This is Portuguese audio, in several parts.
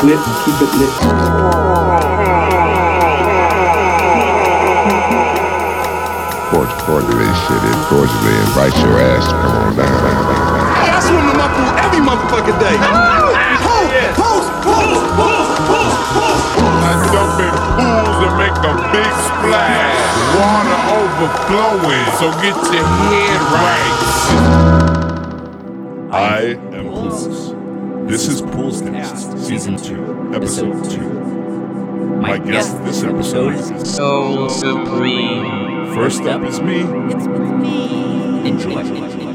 slip, keep it lit. Course, cordially shit is cordially invite your ass to come on down. Hey, I swim in my pool every motherfucking day. Pose, pose, pose, pose, pose, pose. I jump in pools and make a big splash. Water overflowing, so get your head right. I am Pools. This is Pools Cast, Season 2, Episode 2. My guest this episode is So supreme. First up is me. It's me. Enjoy.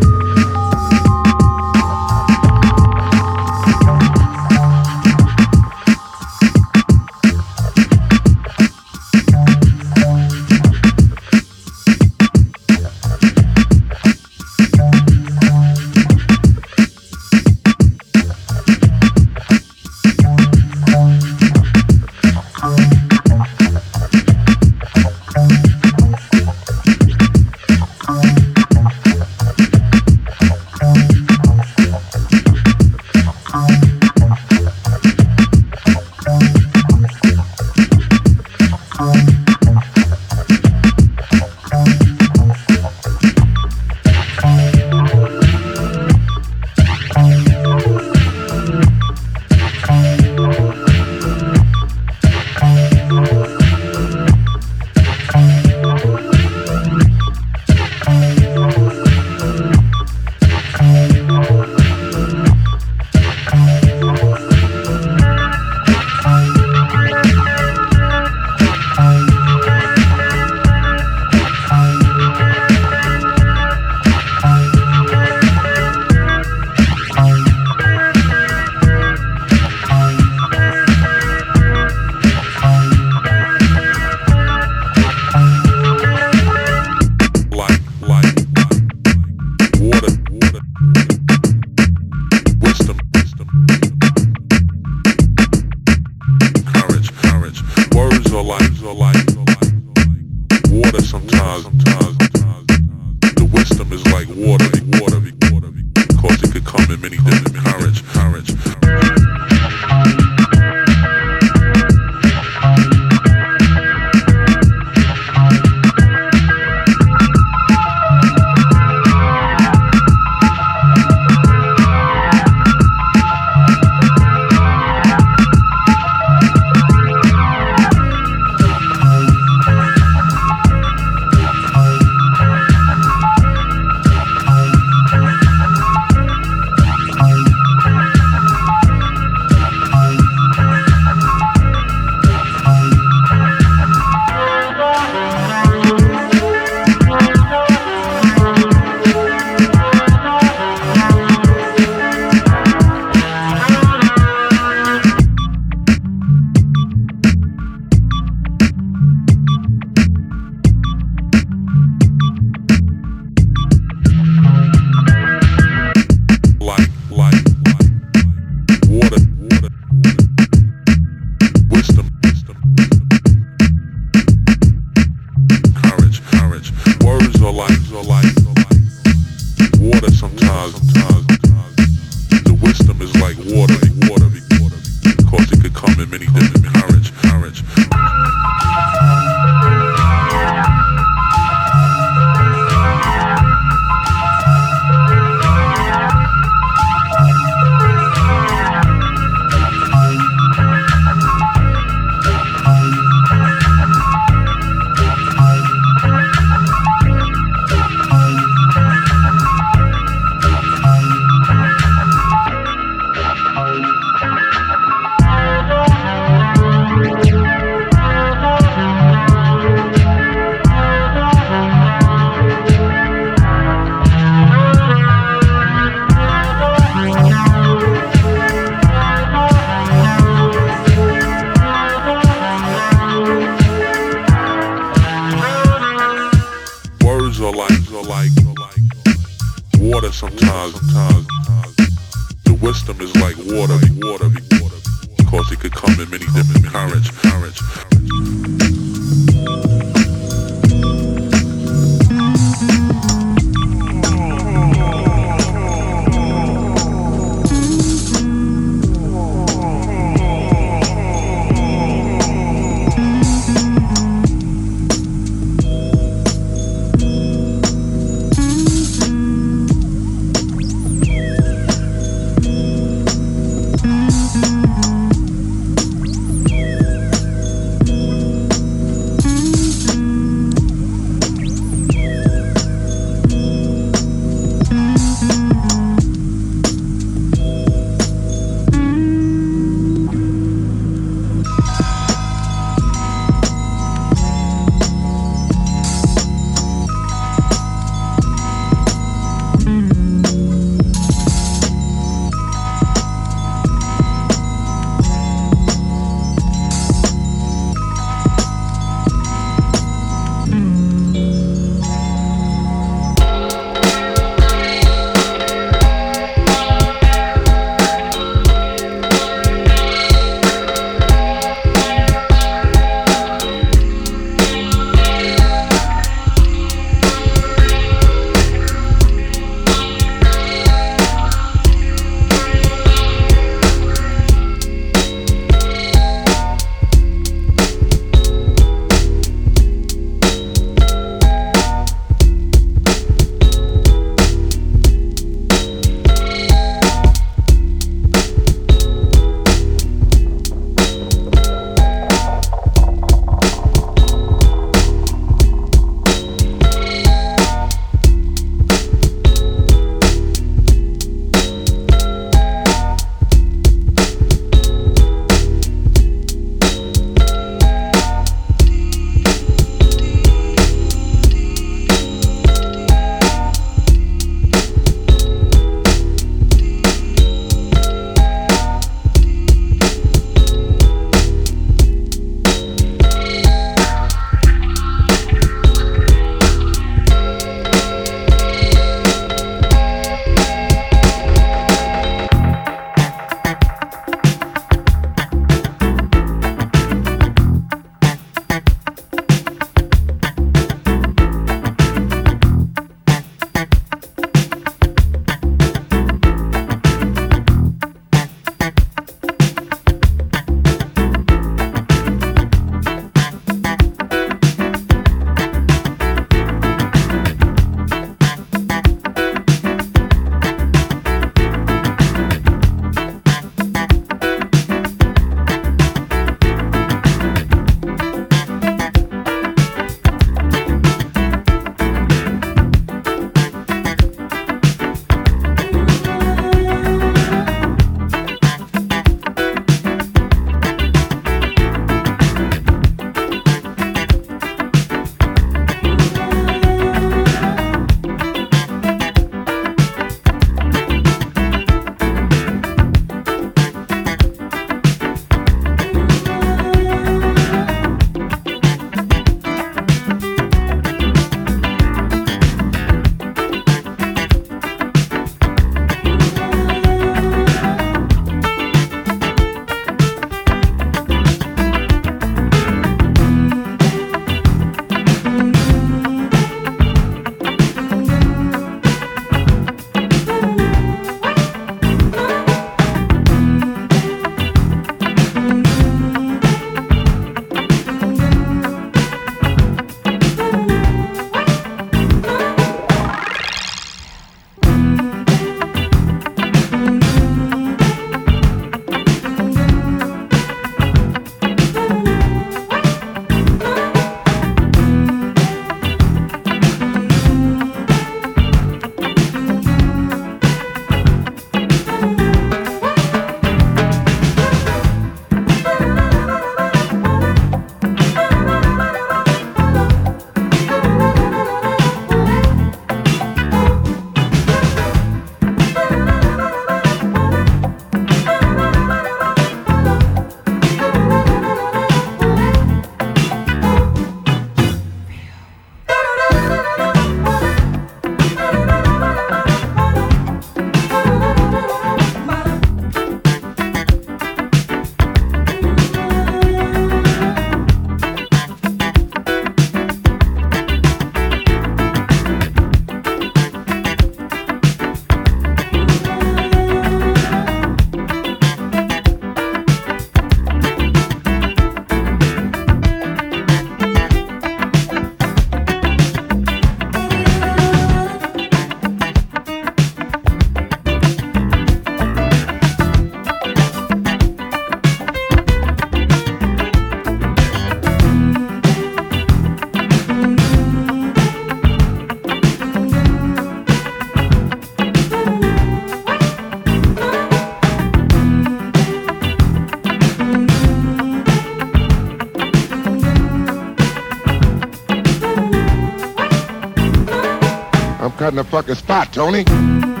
motherfucking spot, Tony.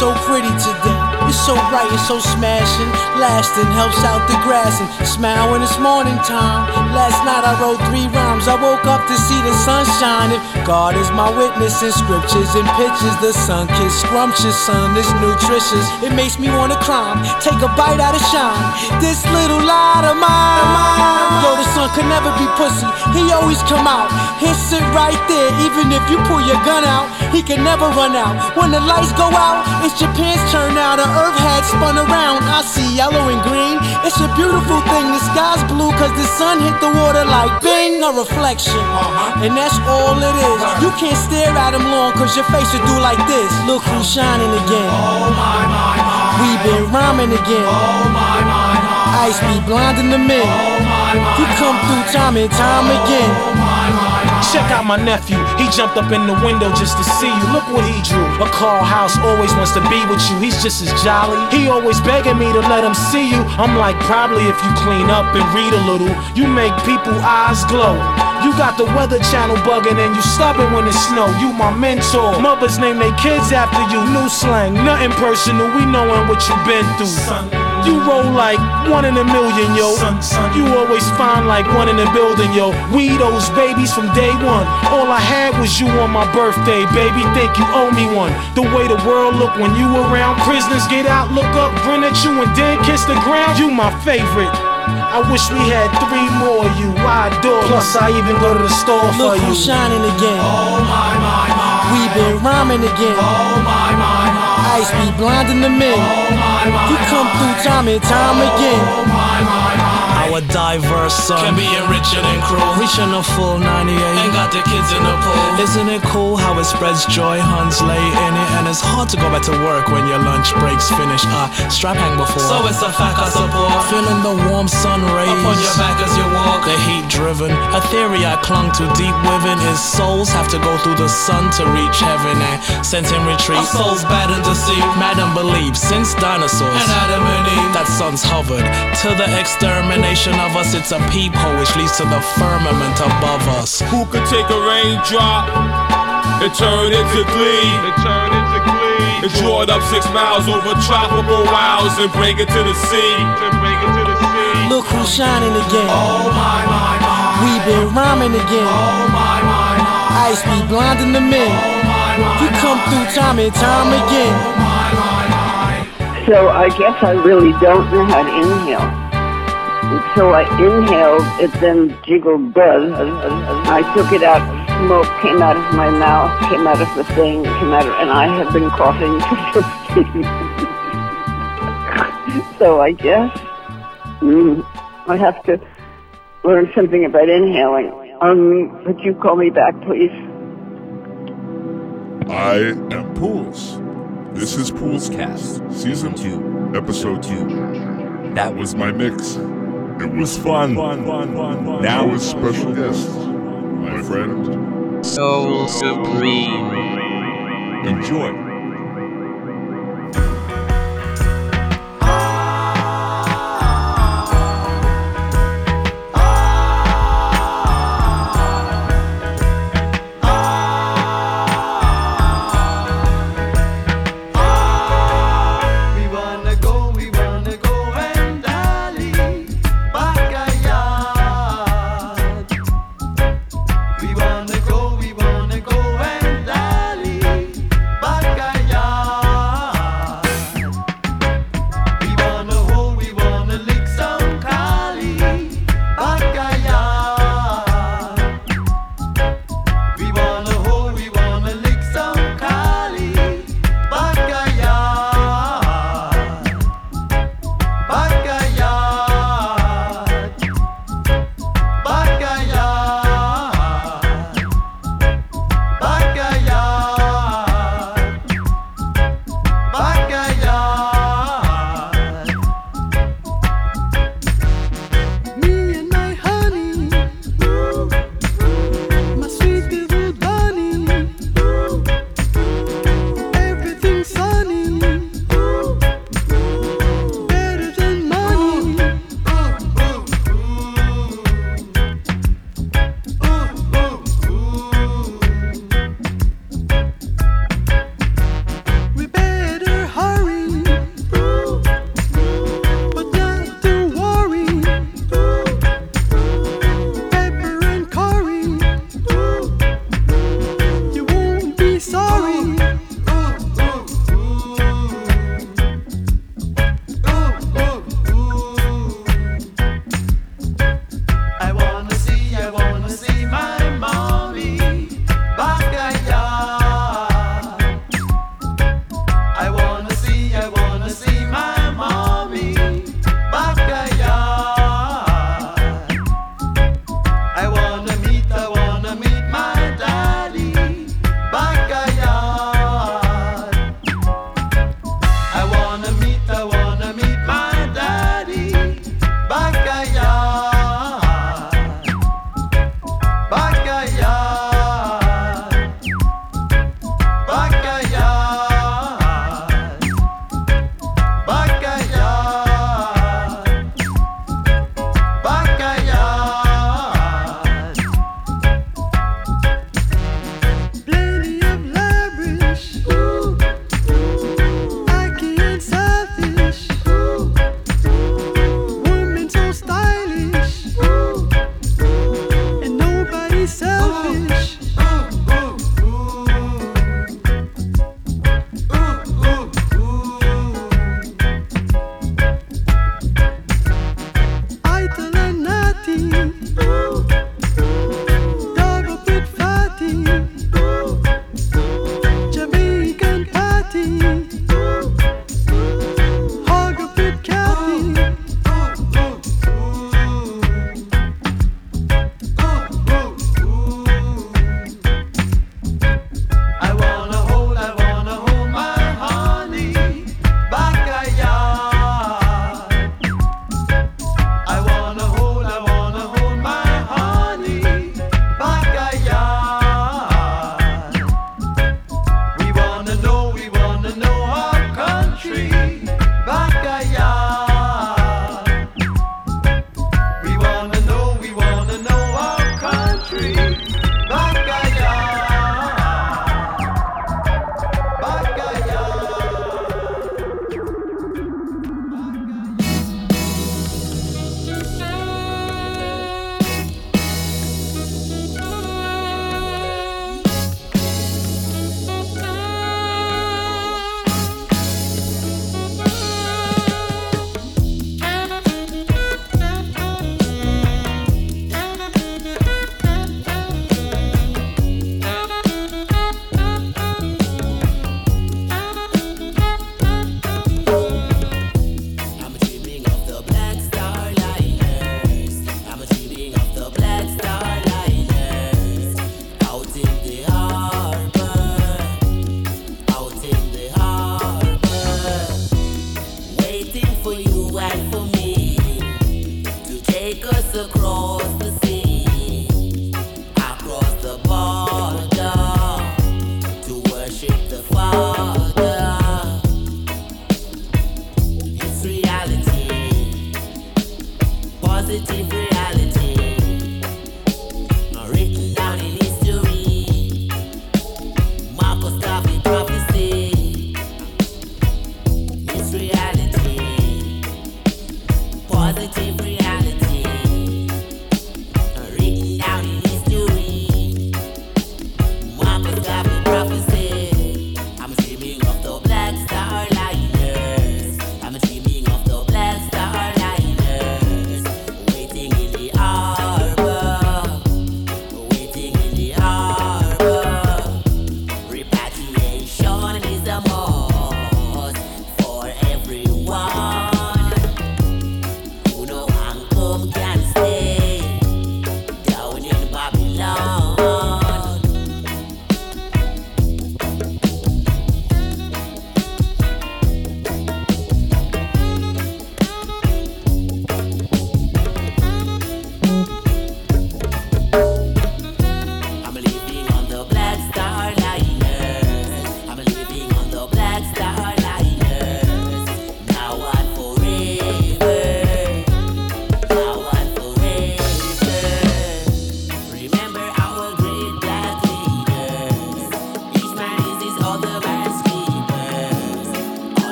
So pretty today. It's so bright, it's so smashing, lasting, helps out the grass and smile when it's morning time. Last night I wrote three rhymes. I woke up to see the sun shining. God is my witness in scriptures and pictures. The sun kiss, scrumptious sun is nutritious. It makes me wanna climb, take a bite out of shine. This little light of mine. Yo, the sun could never be pussy. He always come out. He'll sit right there, even if you pull your gun out. He can never run out. When the lights go out, it's Japan's turn now. The earth had spun around. I see yellow and green. It's a beautiful thing. The sky's blue cause the sun hit the water like bing, a reflection. Uh-huh. And that's all it is. You can't stare at him long cause your face will do like this. Look who's shining again. Oh my, my, my. We been rhyming again. Oh my, my, my. Ice be blinding the men. Oh, you come through time and time again. Oh, Check out my nephew. He jumped up in the window just to see you. Look what he drew. A Carl House always wants to be with you. He's just as jolly. He always begging me to let him see you. I'm like, probably if you clean up and read a little, you make people eyes glow. You got the weather channel bugging and you stubborn when it snow. You my mentor. Mothers name their kids after you. New slang, nothing personal. We knowin' what you been through. You roll like one in a million, yo. You always find like one in a building, yo. We those babies from day one. All I had was you on my birthday, baby. Think you owe me one. The way the world look when you around. Prisoners get out, look up, grin at you, and then kiss the ground. You my favorite. I wish we had three more of you. I adore. Plus, I even go to the store for Look you. who's shining again. Oh my my my. We been rhyming again. Oh my my Ice be blinding the men. You come through time and time again. Our diverse son Can be enriching and cruel. Reaching a full 98. Ain't got the kids in the pool. Isn't it cool how it spreads joy? Huns lay in it, and it's hard to go back to work when your lunch breaks finish. Uh, strap hang before. So it's a fact I support. Feeling the warm sun rays. Up on your back as you walk. The heat driven. A theory I clung to deep within is souls have to go through the sun to reach heaven and sense in retreat. Our souls bad and deceived. Madam believe since dinosaurs. And Adam and Eve. That sun's hovered to the extermination of us. It's a peephole which leads to the firmament above us. Who could take a raindrop and turn into glee? And turn into glee. And draw it up six miles over tropical wilds and bring it to the sea. And bring it to the sea. Look who's shining again. Oh my my my. We been rhyming again. Oh my my my. Ice be blinding the men. Oh my my. You come through time and time again. Oh my, my, my. So I guess I really don't know how to inhale. So I inhaled, it then jiggled buzz. I took it out, smoke came out of my mouth, came out of the thing, came out of, and I have been coughing for 15 So I guess mm, I have to learn something about inhaling. Um, could you call me back, please? I am Pools. This is Pools Cast, Season 2, Episode 2. That was my mix. It was fun. Now with special guests, my friend. Soul Supreme. Enjoy.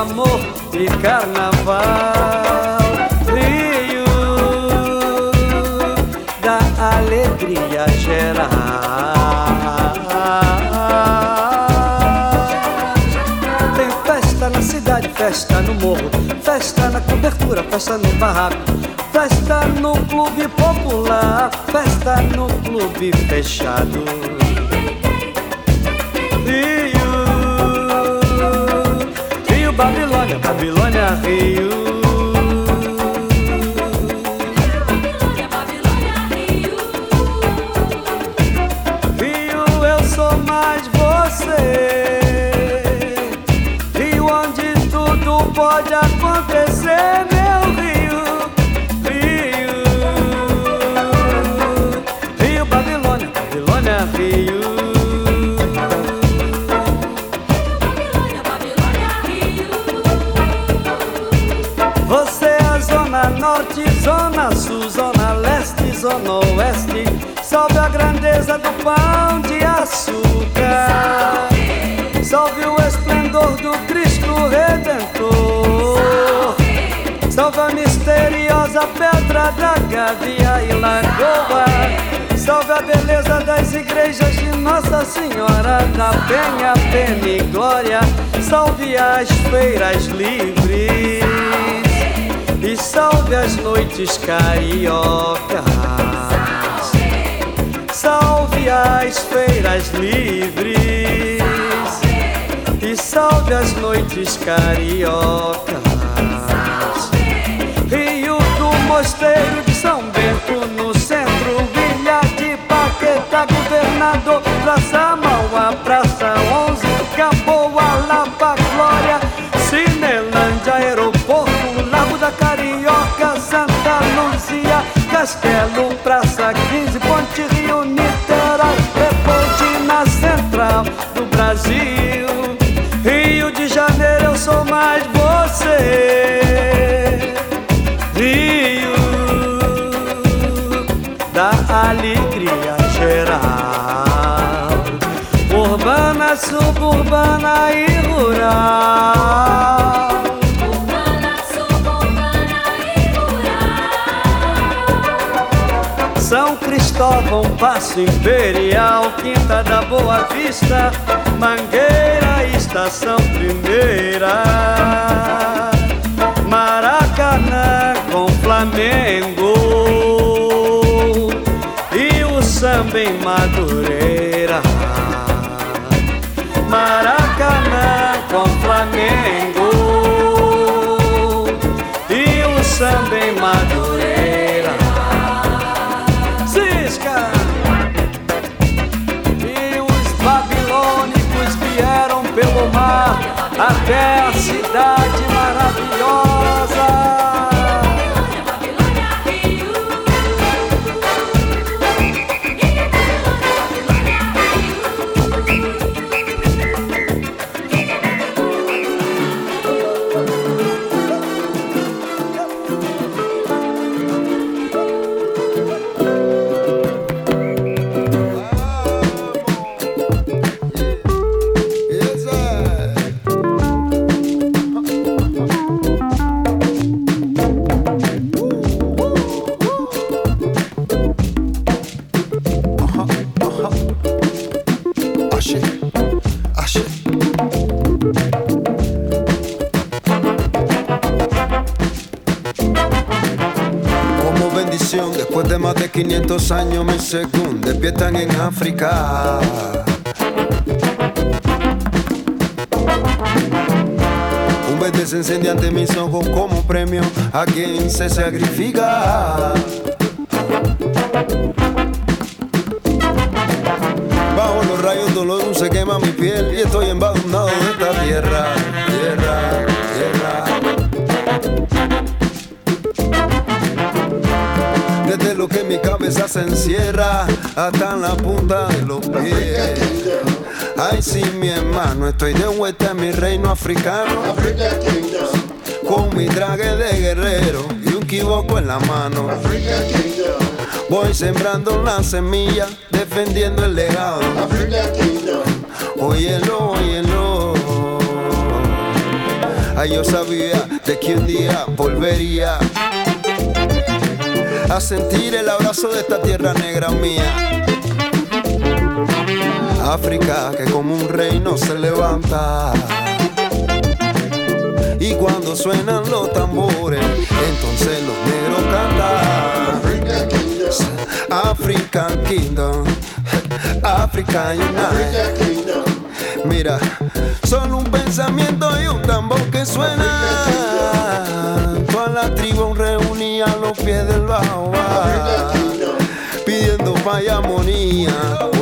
Amor e carnaval. Rio da alegria geral. Tem festa na cidade, festa no morro, festa na cobertura, festa no barraco, festa no clube popular, festa no clube fechado. Babilônia, Rio. Rio, eu sou mais você. Rio, onde tudo pode acontecer, do pão de açúcar. Salve o esplendor do Cristo Redentor. Salve a misteriosa pedra da Gavia e Lagoa. Salve a beleza das igrejas de Nossa Senhora da Penha, Pena e Glória. Salve as feiras livres e salve as noites cariocas. As feiras livres e salve as noites cariocas. Rio do Mosteiro de São Bento no centro, Ilha de Paquetá, Governador, Praça suburbana e rural. São Cristóvão, Passo Imperial, Quinta da Boa Vista, Mangueira, Estação Primeira, Maracanã com Flamengo e o samba em Madureira. Maracanã com Flamengo e o samba em Madureira. Cisca! E os babilônicos vieram pelo mar até a cidade maravilhosa. 500 años, mi según despiertan en África. Un verde se enciende ante mis ojos como premio a quien se sacrifica. Bajo los rayos dolor se quema mi piel y estoy embadurnado de esta tierra, tierra. Mi cabeza se encierra hasta en la punta de los pies. Ay, sí, mi hermano, estoy de vuelta en mi reino africano. Con mi traje de guerrero y un kiboko en la mano. Voy sembrando la semilla, defendiendo el legado. Óyelo, óyelo. Ay, yo sabía de que un día volvería a sentir el abrazo de esta tierra negra mía. África que como un reino se levanta. Y cuando suenan los tambores, entonces los negros cantan. African Kingdom, Africa Unite. Mira, solo un pensamiento y un tambor que suena. Toda la tribu reunía los pies del baobab, pidiendo paya armonía.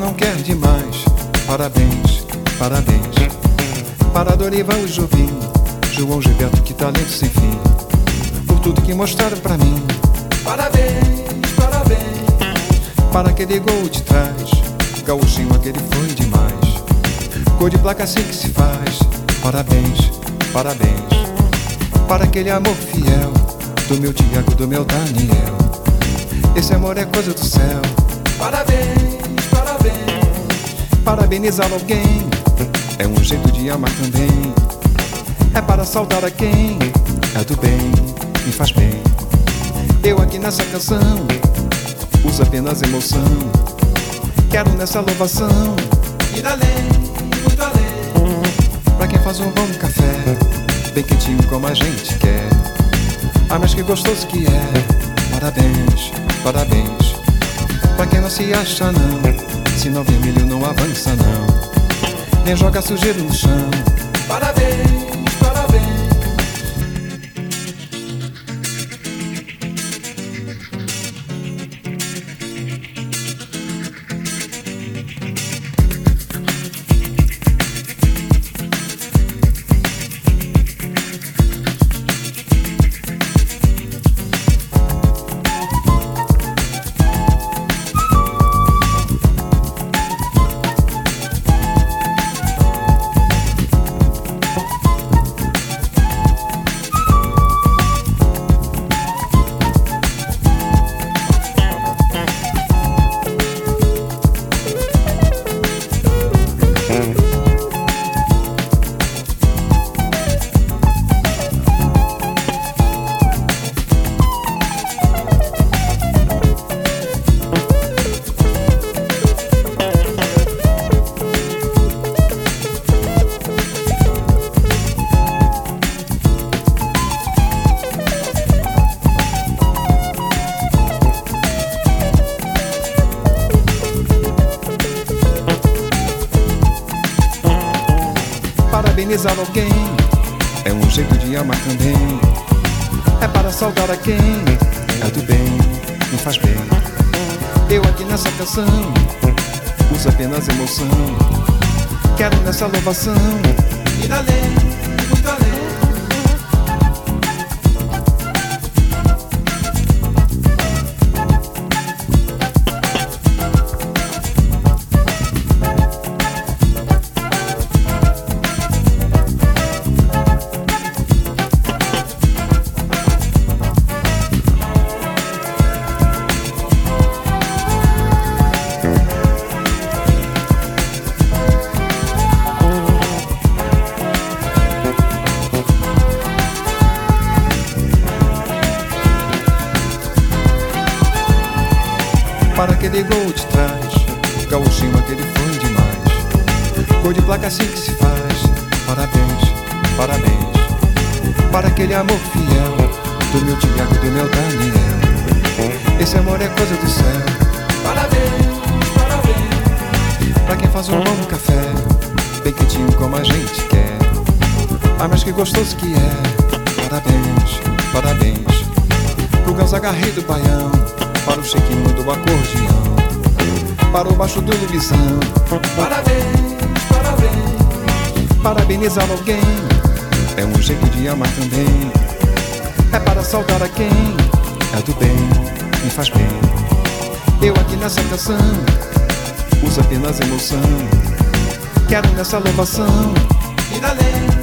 Não quer demais, parabéns, parabéns. Para Dorival e Jobim, João Gilberto, que talento sem fim. Por tudo que mostraram pra mim. Parabéns, parabéns. Para aquele gol de trás, gauchinho aquele foi demais. Gol de placa assim que se faz. Parabéns, parabéns. Para aquele amor fiel, do meu Tiago, do meu Daniel. Esse amor é coisa do céu. Parabéns. Parabenizar alguém é um jeito de amar também. É para saudar a quem é do bem, me faz bem. Eu aqui nessa canção uso apenas emoção. Quero nessa louvação ir além, muito além. Pra quem faz um bom café, bem quentinho como a gente quer. Ah, mas que gostoso que é. Parabéns, parabéns. Pra quem não se acha não, não vermelho não avança não. Nem joga sujeira no chão. Parabéns. Alguém é um jeito de amar também. É para saudar a quem é do bem, me faz bem. Eu aqui nessa canção uso apenas emoção. Quero nessa louvação ir além, muito além. Aquele amor fiel, do meu Tiago e do meu Daniel. Esse amor é coisa do céu. Parabéns, parabéns. Pra quem faz um bom café, bem quentinho como a gente quer. Ah, mas que gostoso que é. Parabéns, parabéns. Pro Gonzaga Rei do Baião, para o chequinho do acordeão, para o baixo do Lubizão. Parabéns, parabéns. Parabenizar alguém é um jeito de amar também. É para saudar a quem é do bem, me faz bem. Eu aqui nessa canção uso apenas emoção. Quero nessa louvação ir além,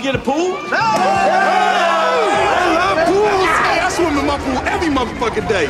to get a pool. I love pools. Hey, I swim in my pool every motherfucking day.